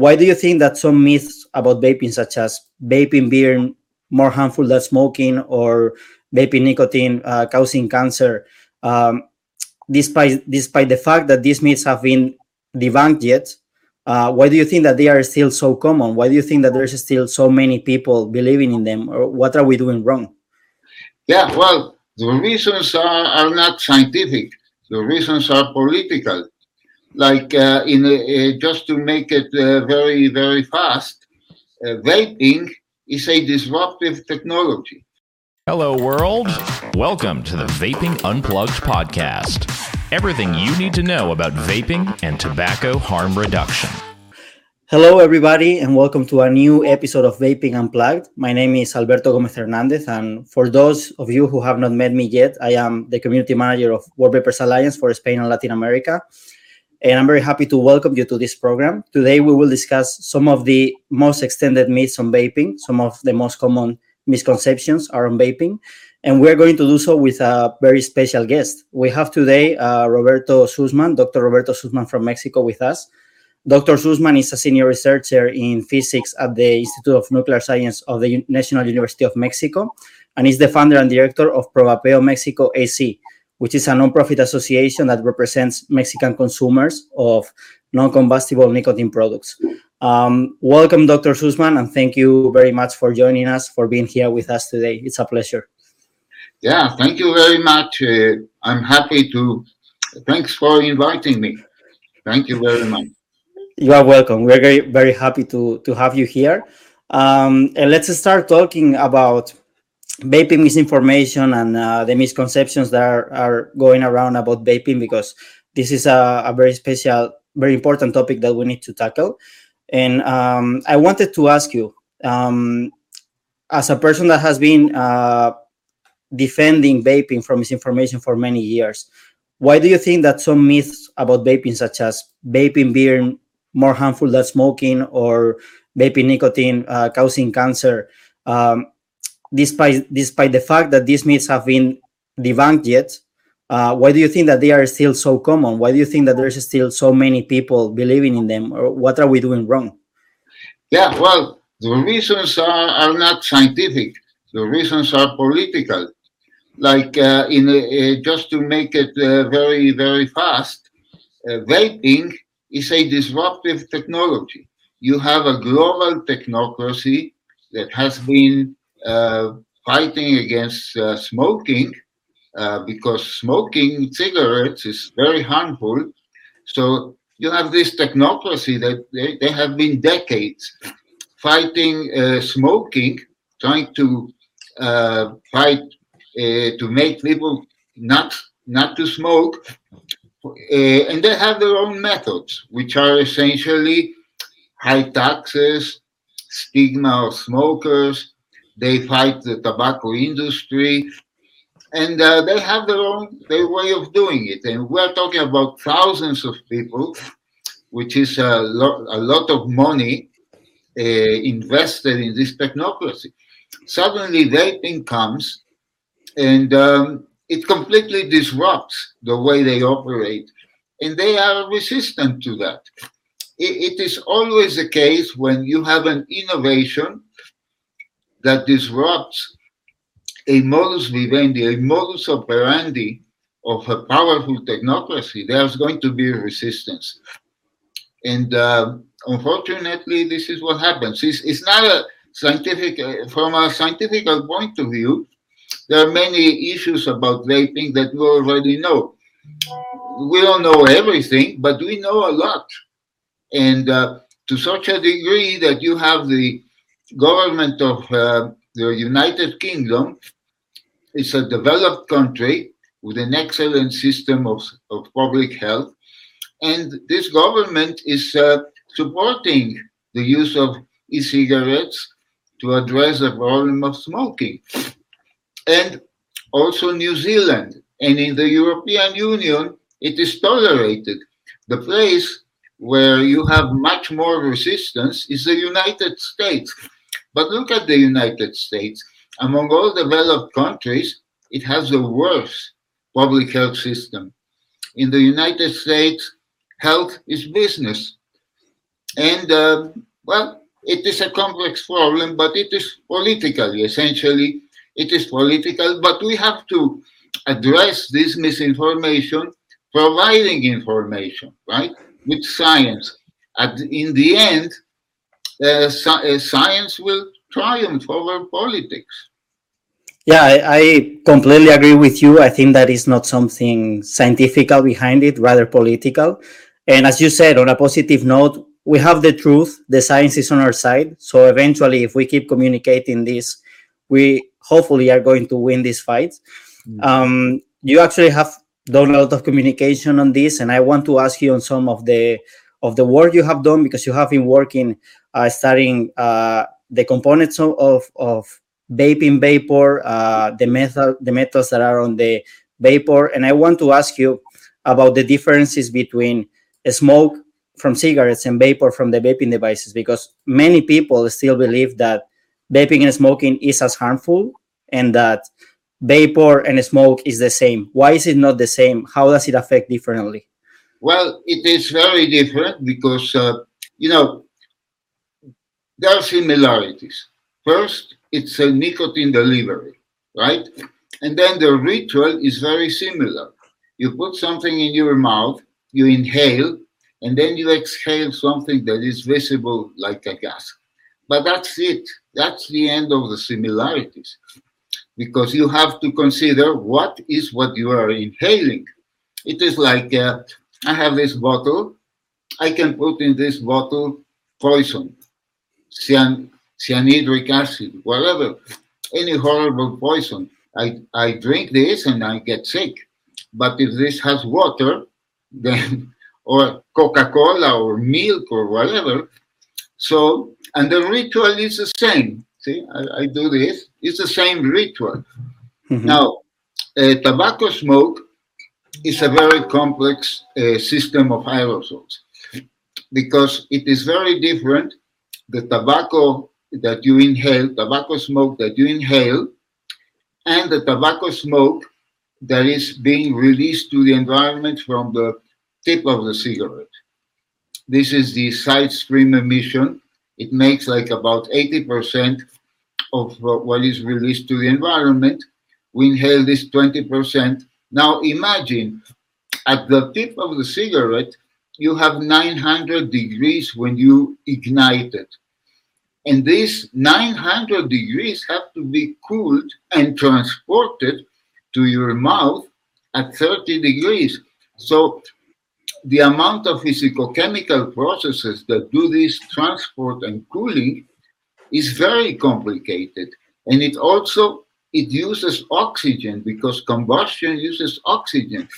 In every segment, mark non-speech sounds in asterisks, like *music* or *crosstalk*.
why do you think that some myths about vaping, such as vaping being more harmful than smoking or vaping nicotine uh, causing cancer, um, despite despite the fact that these myths have been debunked yet, uh, why do you think that they are still so common? Why do you think that there's still so many people believing in them? Or what are we doing wrong? Yeah, well, the reasons are, are not scientific. The reasons are political. Like uh, in uh, just to make it uh, very very fast, uh, vaping is a disruptive technology. Hello, world. Welcome to the Vaping Unplugged podcast. Everything you need to know about vaping and tobacco harm reduction. Hello, everybody, and welcome to a new episode of Vaping Unplugged. My name is Alberto Gómez Hernández, and for those of you who have not met me yet, I am the community manager of World Vapers Alliance for Spain and Latin America and I'm very happy to welcome you to this program. Today, we will discuss some of the most extended myths on vaping, some of the most common misconceptions are on vaping, and we're going to do so with a very special guest. We have today uh, Roberto Sussman, Dr. Roberto Sussman from Mexico, with us. Dr. Sussman is a senior researcher in physics at the Institute of Nuclear Science of the National University of Mexico, and is the founder and director of Pro-Vapeo Mexico AC, which is a nonprofit association that represents Mexican consumers of non-combustible nicotine products. Um, welcome, Dr. Sussman, and thank you very much for joining us, for being here with us today. It's a pleasure. Yeah, thank you very much. Uh, I'm happy to. Thanks for inviting me. Thank you very much. You are welcome. We're very, very happy to, to have you here. Um, and let's start talking about vaping misinformation and uh, the misconceptions that are, are, going around about vaping because this is a, a, very special very important topic that we need to tackle. And um, i wanted to ask you um, as a person that has been uh, defending vaping from misinformation for many years why do you think that some myths about vaping such as vaping being more harmful than smoking or vaping nicotine uh, causing cancer um, despite despite the fact that these myths have been debunked yet, uh, why do you think that they are still so common? Why do you think that there's still so many people believing in them? Or what are we doing wrong? Yeah, well, the reasons are, are not scientific. The reasons are political. Like uh, in uh, just to make it uh, very very fast, uh, vaping is a disruptive technology. You have a global technocracy that has been fighting against uh, smoking uh, because smoking cigarettes is very harmful. So you have this technocracy that they, they have been decades fighting uh, smoking, trying to uh, fight uh, to make people not not to smoke, and they have their own methods, which are essentially high taxes, stigma of smokers, they fight the tobacco industry, and uh, they have their own their way of doing it. And we're talking about thousands of people, which is a, lo- a lot of money uh, invested in this technocracy. Suddenly, vaping comes, and um, it completely disrupts the way they operate, and they are resistant to that. it, it is always the case when you have an innovation that disrupts a modus vivendi, a modus operandi of a powerful technocracy, there's going to be resistance. And uh, unfortunately, this is what happens. It's, it's not a scientific, uh, from a scientific point of view, there are many issues about vaping that we already know. We don't know everything, but we know a lot. And uh, to such a degree that you have the government of uh, the United Kingdom is a developed country with an excellent system of, of public health. And this government is uh, supporting the use of e cigarettes to address the problem of smoking. And also New Zealand. And in the European Union, it is tolerated. The place where you have much more resistance is the United States. But look at the United States. Among all developed countries, it has the worst public health system. In the United States, health is business. And, uh, well, it is a complex problem, but it is political, essentially. It is political, but we have to address this misinformation providing information, right, with science. At, in the end, uh, uh, science will triumph over politics. Yeah, I, I, completely agree with you. I think that is not something scientific behind it, rather political. And as you said, on a positive note, we have the truth. The science is on our side. So eventually, if we keep communicating this, we hopefully are going to win this fight. Mm-hmm. Um, you actually have done a lot of communication on this, and I want to ask you on some of the of the work you have done because you have been working studying uh, the components of, of, vaping vapor, uh, the metal the metals that are on the vapor, and I want to ask you about the differences between smoke from cigarettes and vapor from the vaping devices because many people still believe that vaping and smoking is as harmful and that vapor and smoke is the same. Why is it not the same? How does it affect differently? Well, it is very different because, uh, you know, there are similarities. First, it's a nicotine delivery, right? And then the ritual is very similar. You put something in your mouth, you inhale, and then you exhale something that is visible like a gas. But that's it. That's the end of the similarities because you have to consider what is what you are inhaling. It is like uh, I have this bottle, I can put in this bottle poison, cyan, cyanhydric acid, whatever, any horrible poison. I, I drink this and I get sick. But if this has water, *laughs* then or Coca-Cola or milk or whatever, so and the ritual is the same. See, I, I do this. It's the same ritual. Mm-hmm. Now, uh, tobacco smoke is a very complex uh, system of aerosols because it is very different. The tobacco that you inhale, tobacco smoke that you inhale, and the tobacco smoke that is being released to the environment from the tip of the cigarette. This is the side stream emission it makes like about 80% of what is released to the environment. We inhale this 20%. Now imagine at the tip of the cigarette, you have 900 degrees when you ignite it. And these 900 degrees have to be cooled and transported to your mouth at 30 degrees. So the amount of physicochemical processes that do this transport and cooling is very complicated and it also it uses oxygen because combustion uses oxygen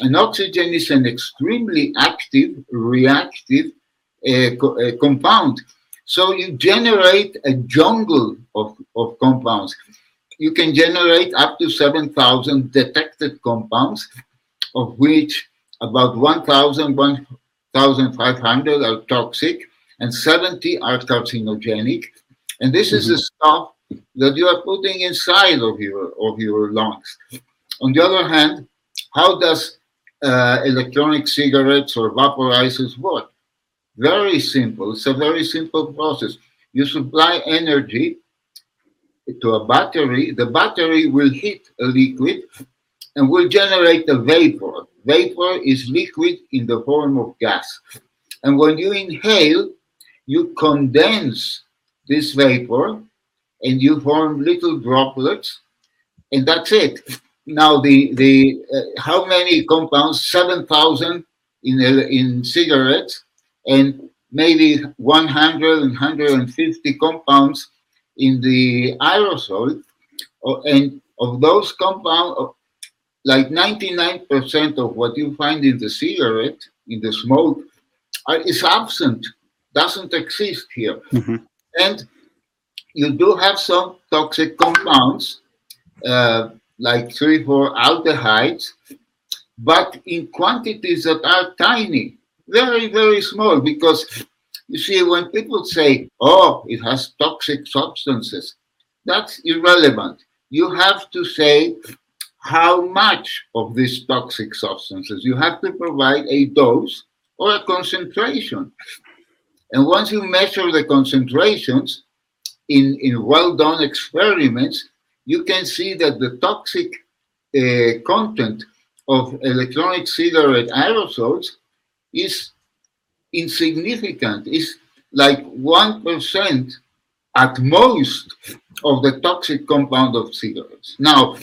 and oxygen is an extremely active reactive uh, co uh, compound so you generate a jungle of, of compounds you can generate up to 7000 detected compounds of which about 1,000, 1,500 are toxic, and 70 are carcinogenic. And this mm-hmm. is the stuff that you are putting inside of your of your lungs. On the other hand, how does uh, electronic cigarettes or vaporizers work? Very simple. It's a very simple process. You supply energy to a battery. The battery will heat a liquid and will generate a vapor. Vapor is liquid in the form of gas. And when you inhale, you condense this vapor and you form little droplets, and that's it. Now, the, the uh, how many compounds? 7,000 in, in cigarettes, and maybe 100 and 150 compounds in the aerosol. Uh, and of those compounds, like 99% of what you find in the cigarette, in the smoke, are, is absent, doesn't exist here. Mm-hmm. And you do have some toxic compounds, uh, like three, four aldehydes, but in quantities that are tiny, very, very small. Because you see, when people say, oh, it has toxic substances, that's irrelevant. You have to say how much of these toxic substances. You have to provide a dose or a concentration. And once you measure the concentrations in, in well done experiments, you can see that the toxic uh, content of electronic cigarette aerosols is insignificant, It's like 1% at most of the toxic compound of cigarettes. Now,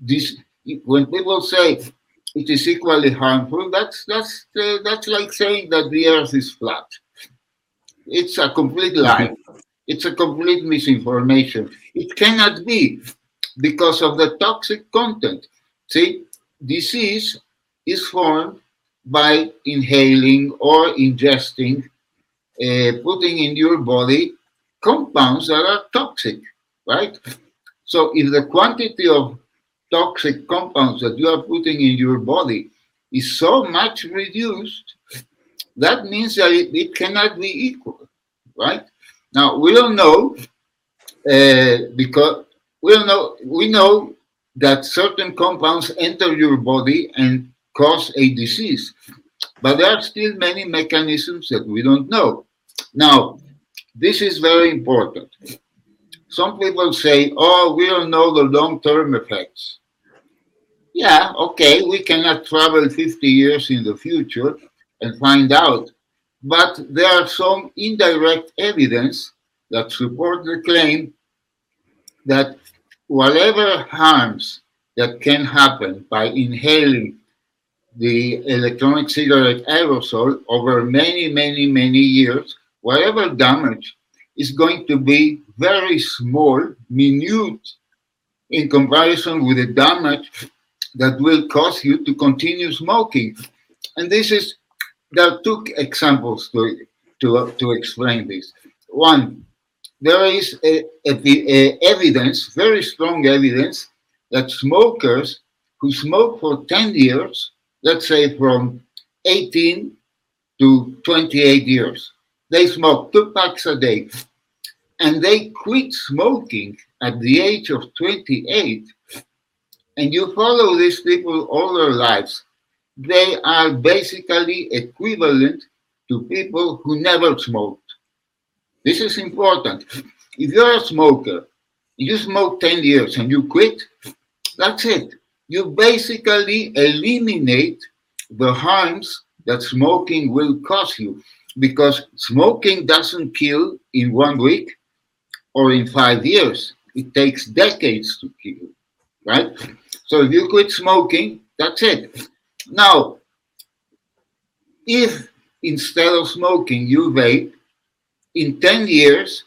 this when people say it is equally harmful, that's that's uh, that's like saying that the earth is flat. It's a complete lie. *laughs* It's a complete misinformation. It cannot be because of the toxic content. See, disease is formed by inhaling or ingesting, uh, putting in your body compounds that are toxic, right? So if the quantity of toxic compounds that you are putting in your body is so much reduced, that means that it, it cannot be equal, right? Now we don't know uh, because we know we know that certain compounds enter your body and cause a disease, but there are still many mechanisms that we don't know. Now, this is very important. Some people say, "Oh, we don't know the long-term effects." Yeah, okay, we cannot travel 50 years in the future and find out but there are some indirect evidence that support the claim that whatever harms that can happen by inhaling the electronic cigarette aerosol over many, many, many years, whatever damage is going to be very small, minute, in comparison with the damage that will cause you to continue smoking. And this is there are two examples to, to, to explain this. One, there is a, a, a evidence, very strong evidence, that smokers who smoke for 10 years, let's say from 18 to 28 years, they smoke two packs a day, and they quit smoking at the age of 28, and you follow these people all their lives, they are basically equivalent to people who never smoked. This is important. If you're a smoker, you smoke 10 years and you quit, that's it. You basically eliminate the harms that smoking will cause you because smoking doesn't kill in one week or in five years. It takes decades to kill, right? So if you quit smoking, that's it. Now, if instead of smoking you vape, in 10 years,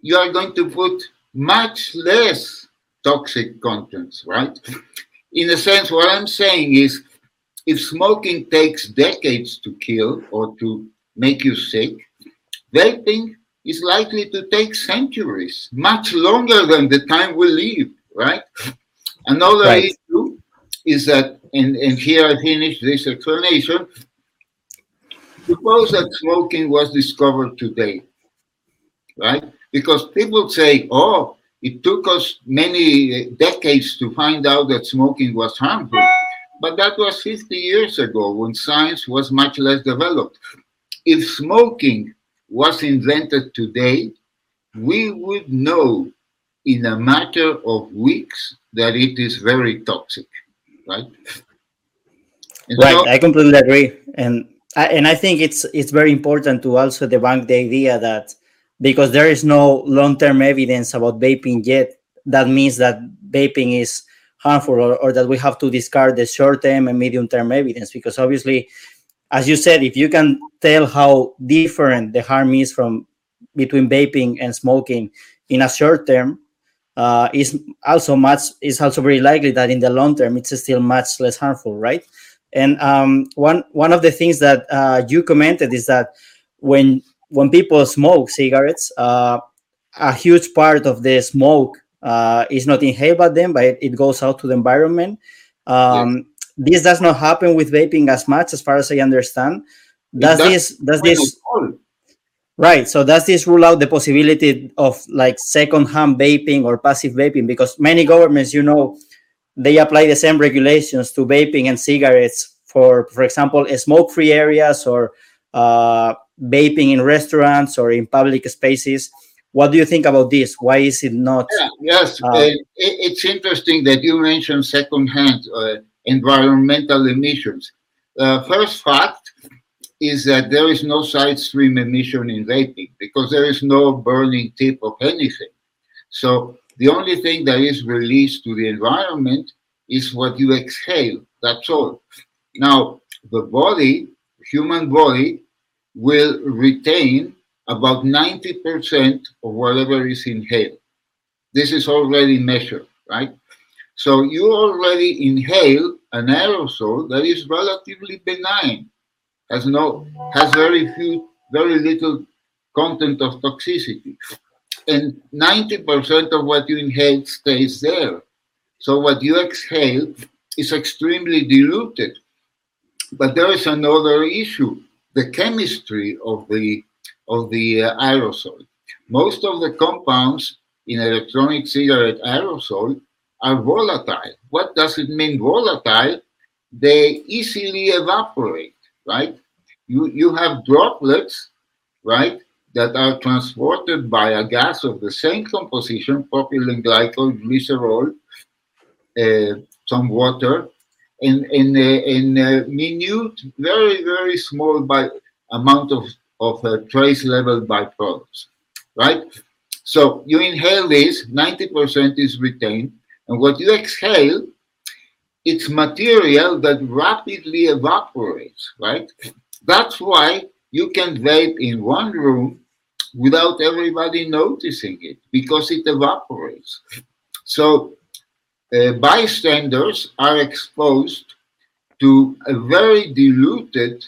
you are going to put much less toxic contents, right? In a sense, what I'm saying is if smoking takes decades to kill or to make you sick, vaping is likely to take centuries, much longer than the time we live, right? Another right. issue is that and, and here I finish this explanation. Suppose that smoking was discovered today, right? Because people say, oh, it took us many uh, decades to find out that smoking was harmful. But that was 50 years ago when science was much less developed. If smoking was invented today, we would know in a matter of weeks that it is very toxic right? And right, so, I completely agree, and I, and I think it's it's very important to also debunk the idea that because there is no long-term evidence about vaping yet, that means that vaping is harmful or, or that we have to discard the short-term and medium-term evidence because obviously as you said if you can tell how different the harm is from between vaping and smoking in a short term uh, is also much is also very likely that in the long term it's still much less harmful, right? And um, one one of the things that uh, you commented is that when when people smoke cigarettes, uh, a huge part of the smoke uh, is not inhaled by them, but it goes out to the environment. Um, yeah. This does not happen with vaping as much, as far as I understand. Does this does this Right. So does this rule out the possibility of like second-hand vaping or passive vaping? Because many governments, you know, they apply the same regulations to vaping and cigarettes for, for example, smoke-free areas or uh, vaping in restaurants or in public spaces. What do you think about this? Why is it not? Yeah, yes, uh, it, it's interesting that you mentioned secondhand uh, environmental emissions. Uh, first fact is that there is no side stream emission in vaping because there is no burning tip of anything. So the only thing that is released to the environment is what you exhale. That's all. Now, the body, human body, will retain about 90% of whatever is inhaled. This is already measured, right? So you already inhale an aerosol that is relatively benign, has no has very few, very little content of toxicity. And 90% of what you inhale stays there. So what you exhale is extremely diluted. But there is another issue, the chemistry of the of the uh, aerosol. Most of the compounds in electronic cigarette aerosol are volatile. What does it mean volatile? They easily evaporate, right? You, you have droplets, right, that are transported by a gas of the same composition, propylene glycol, glycerol, uh, some water, in, in, in a minute, very, very small by amount of, of uh, trace level byproducts, right? So you inhale this, 90% is retained, and what you exhale, it's material that rapidly evaporates, right? That's why you can vape in one room without everybody noticing it because it evaporates. So uh, bystanders are exposed to a very diluted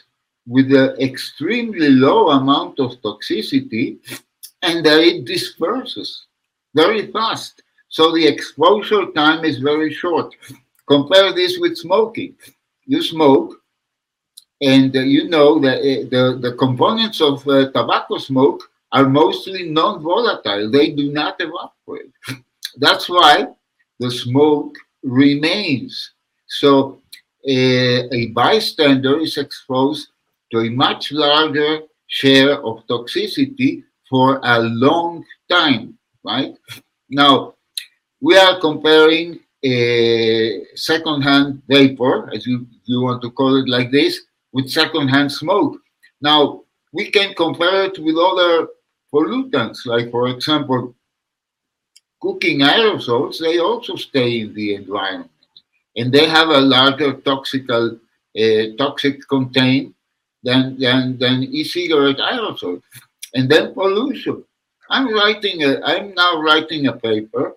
with an extremely low amount of toxicity and then it disperses very fast. So the exposure time is very short. Compare this with smoking. You smoke, and uh, you know that uh, the, the components of uh, tobacco smoke are mostly non-volatile. They do not evaporate. That's why the smoke remains. So eh, a bystander is exposed to a much larger share of toxicity for a long time, right? Now, we are comparing a secondhand vapor, as you, you want to call it like this, with secondhand smoke. Now, we can compare it with other pollutants, like, for example, cooking aerosols, they also stay in the environment. And they have a larger toxical, uh, toxic content than, than, than e-cigarette aerosol. And then pollution. I'm writing a, I'm now writing a paper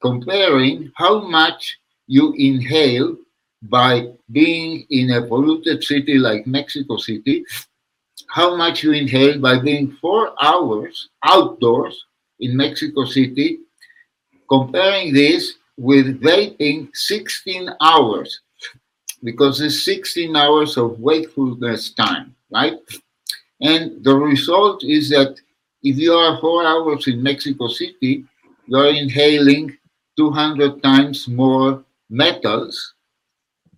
comparing how much you inhale by being in a polluted city like Mexico City, how much you inhale by being four hours outdoors in Mexico City comparing this with vaping 16 hours because it's 16 hours of wakefulness time, right? And the result is that if you are four hours in Mexico City, you're inhaling 200 times more metals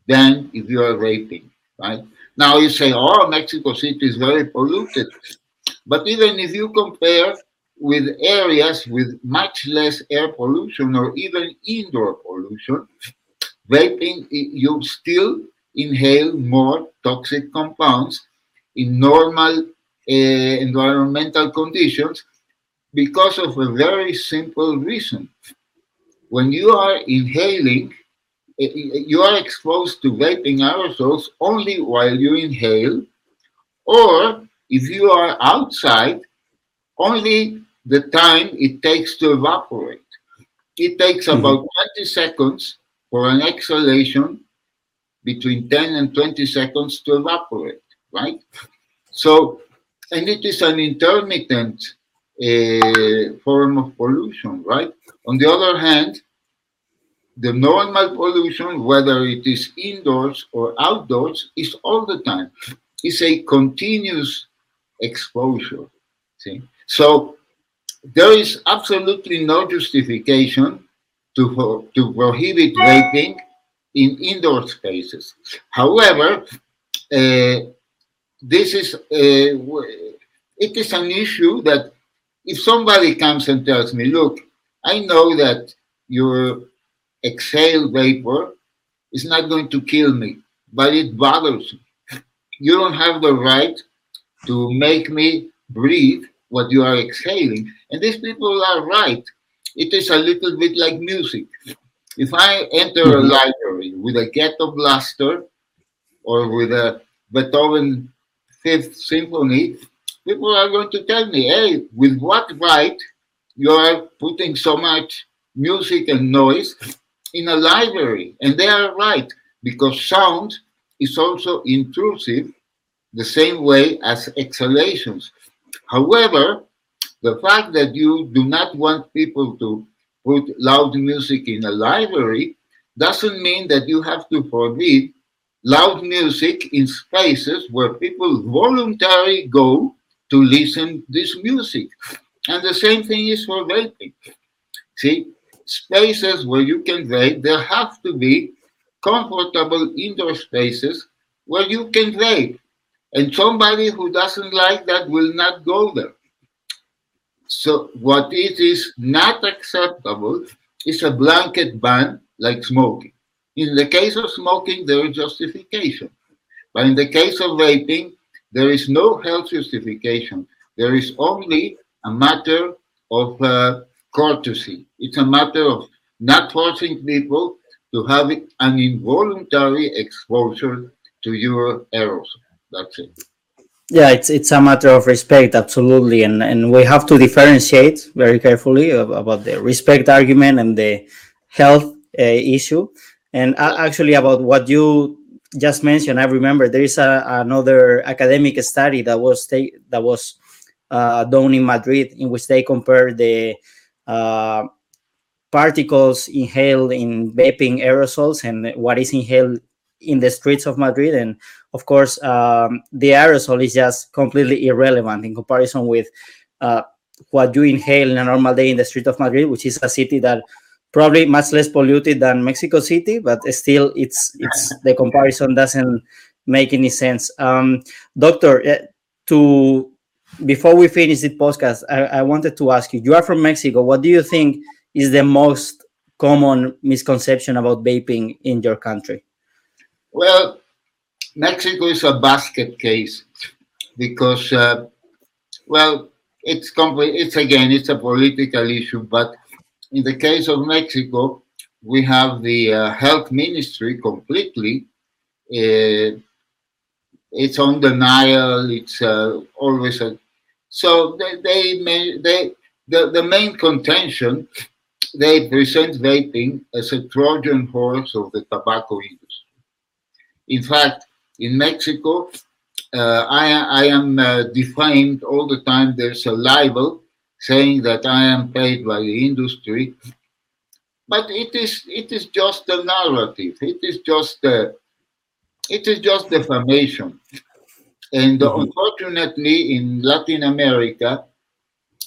than if you are vaping, right? Now you say, oh, Mexico City is very polluted. But even if you compare with areas with much less air pollution or even indoor pollution, vaping, you still inhale more toxic compounds in normal uh, environmental conditions because of a very simple reason. When you are inhaling, eh, you are exposed to vaping aerosols only while you inhale, or if you are outside, only the time it takes to evaporate. It takes mm-hmm. about 20 seconds for an exhalation, between 10 and 20 seconds to evaporate, right? So, and it is an intermittent uh, form of pollution, right? On the other hand, the normal pollution, whether it is indoors or outdoors, is all the time. It's a continuous exposure. See? So there is absolutely no justification to, to prohibit vaping in indoor spaces. However, uh, this is uh, it is an issue that if somebody comes and tells me, look, I know that your exhale vapor is not going to kill me, but it bothers me. You don't have the right to make me breathe what you are exhaling. And these people are right. It is a little bit like music. If I enter a mm-hmm. library with a ghetto blaster or with a Beethoven Fifth Symphony, people are going to tell me, hey, with what right you are putting so much music and noise in a library? And they are right, because sound is also intrusive the same way as exhalations. However, the fact that you do not want people to put loud music in a library doesn't mean that you have to forbid loud music in spaces where people voluntarily go to listen to this music. And the same thing is for vaping. See, spaces where you can vape, there have to be comfortable indoor spaces where you can vape. And somebody who doesn't like that will not go there. So what it is not acceptable is a blanket ban like smoking. In the case of smoking, there is justification. But in the case of vaping, there is no health justification. There is only a matter of uh, courtesy. It's a matter of not forcing people to have an involuntary exposure to your aerosol. That's it. Yeah, it's it's a matter of respect, absolutely, and and we have to differentiate very carefully about the respect argument and the health uh, issue. And actually, about what you just mentioned, I remember there is a, another academic study that was take, that was uh, done in Madrid, in which they compared the uh, particles inhaled in vaping aerosols and what is inhaled in the streets of Madrid. And of course, um, the aerosol is just completely irrelevant in comparison with uh, what you inhale in a normal day in the street of Madrid, which is a city that probably much less polluted than Mexico City, but still, it's it's the comparison doesn't make any sense. Um, doctor, uh, to before we finish the podcast, I, I wanted to ask you: You are from Mexico. What do you think is the most common misconception about vaping in your country? Well, Mexico is a basket case because, uh, well, it's complete. It's again, it's a political issue. But in the case of Mexico, we have the uh, health ministry completely. Uh, it's on denial. It's uh, always a so they they, may, they the, the main contention they present vaping as a Trojan horse of the tobacco industry. In fact, in Mexico, uh, I, I, am uh, defined all the time. There's a libel saying that I am paid by the industry, but it is it is just a narrative. It is just uh, it is just defamation, and mm-hmm. unfortunately, in Latin America,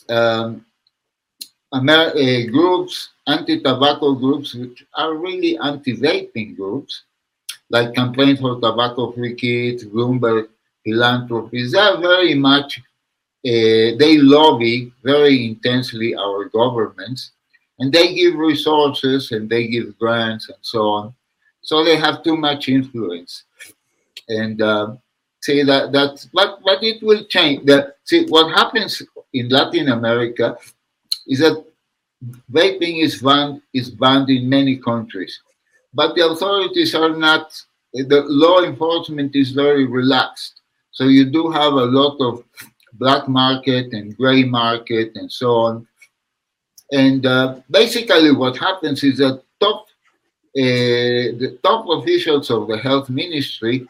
um, Amer- uh, groups, anti-tobacco groups, which are really anti-vaping groups, like Campaign for Tobacco Free Kids, Bloomberg Philanthropies, they are very much, uh, they lobby very intensely our governments, and they give resources and they give grants and so on. So they have too much influence. And uh, see that that's but but it will change. That see what happens in Latin America is that vaping is banned is banned in many countries but the authorities are not, the law enforcement is very relaxed. So you do have a lot of black market and gray market and so on. And uh, basically, what happens is that top uh, the top officials of the health ministry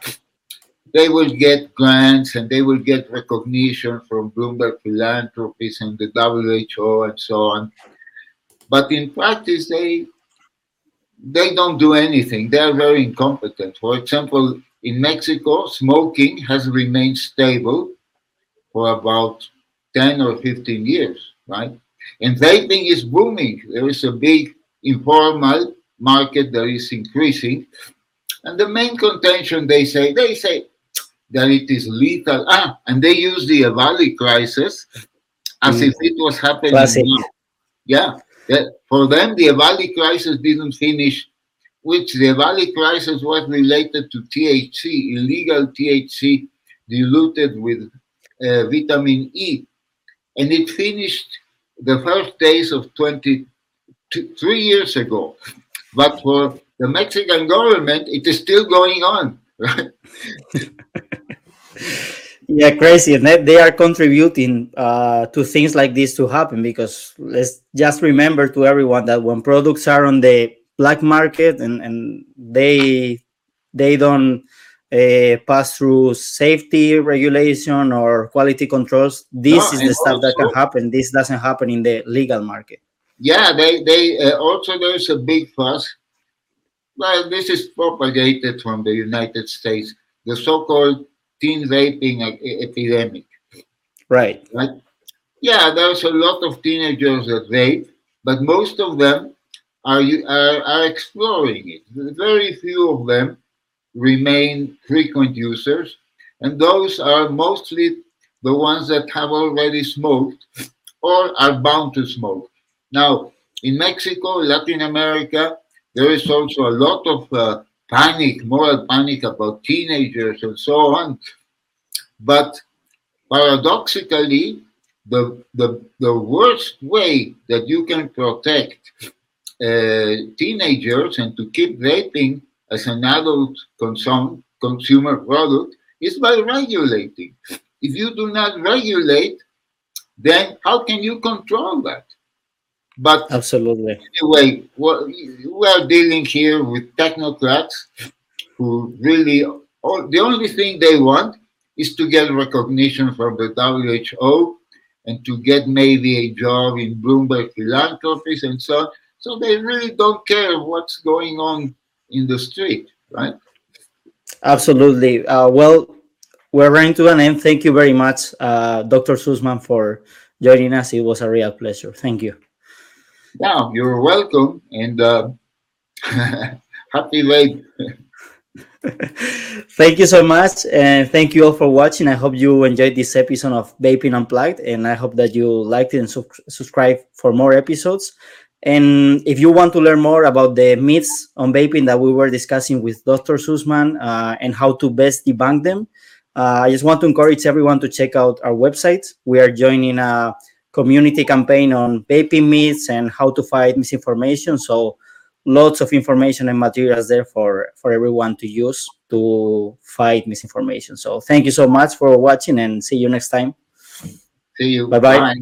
they will get grants and they will get recognition from Bloomberg Philanthropies and the WHO and so on. But in practice, they they don't do anything. They are very incompetent. For example, in Mexico, smoking has remained stable for about 10 or 15 years, right? And vaping is booming. There is a big informal market that is increasing. And the main contention they say, they say, that it is lethal. Ah, and they use the EVALI crisis as mm. if it was happening Classic. now. Yeah, for them, the EVALI crisis didn't finish, which the EVALI crisis was related to THC, illegal THC diluted with uh, vitamin E. And it finished the first days of 20, three years ago. But for the Mexican government, it is still going on. *laughs* Right? *laughs* yeah, crazy. And they are contributing uh, to things like this to happen because let's just remember to everyone that when products are on the black market and, and they they don't uh, pass through safety regulation or quality controls, this no, is the stuff also, that can happen. This doesn't happen in the legal market. Yeah, they they uh, also there's a big fuss. Well, this is propagated from the United States, the so-called teen vaping epidemic. Right. Right. Yeah, there's a lot of teenagers that vape, but most of them are are, are exploring it. Very few of them remain frequent users, and those are mostly the ones that have already smoked or are bound to smoke. Now, in Mexico, Latin America, there is also a lot of uh, panic, moral panic about teenagers and so on. But paradoxically, the, the, the worst way that you can protect uh, teenagers and to keep vaping as an adult consum- consumer product is by regulating. If you do not regulate, then how can you control that? But absolutely. Anyway, we are dealing here with technocrats who really all, the only thing they want is to get recognition from the WHO and to get maybe a job in Bloomberg Philanthropies and so on. So they really don't care what's going on in the street, right? Absolutely. Uh, well, we're running to an end. Thank you very much, uh, Dr. Sussman, for joining us. It was a real pleasure. Thank you. Yeah, you're welcome, and uh, *laughs* happy late. *laughs* thank you so much, and thank you all for watching. I hope you enjoyed this episode of Vaping Unplugged, and I hope that you liked it and su- subscribe for more episodes. And if you want to learn more about the myths on vaping that we were discussing with Dr. Sussman uh, and how to best debunk them, uh, I just want to encourage everyone to check out our website. We are joining a community campaign on vaping myths and how to fight misinformation. So lots of information and materials there for, for everyone to use to fight misinformation. So thank you so much for watching and see you next time. See you. Bye-bye. bye bye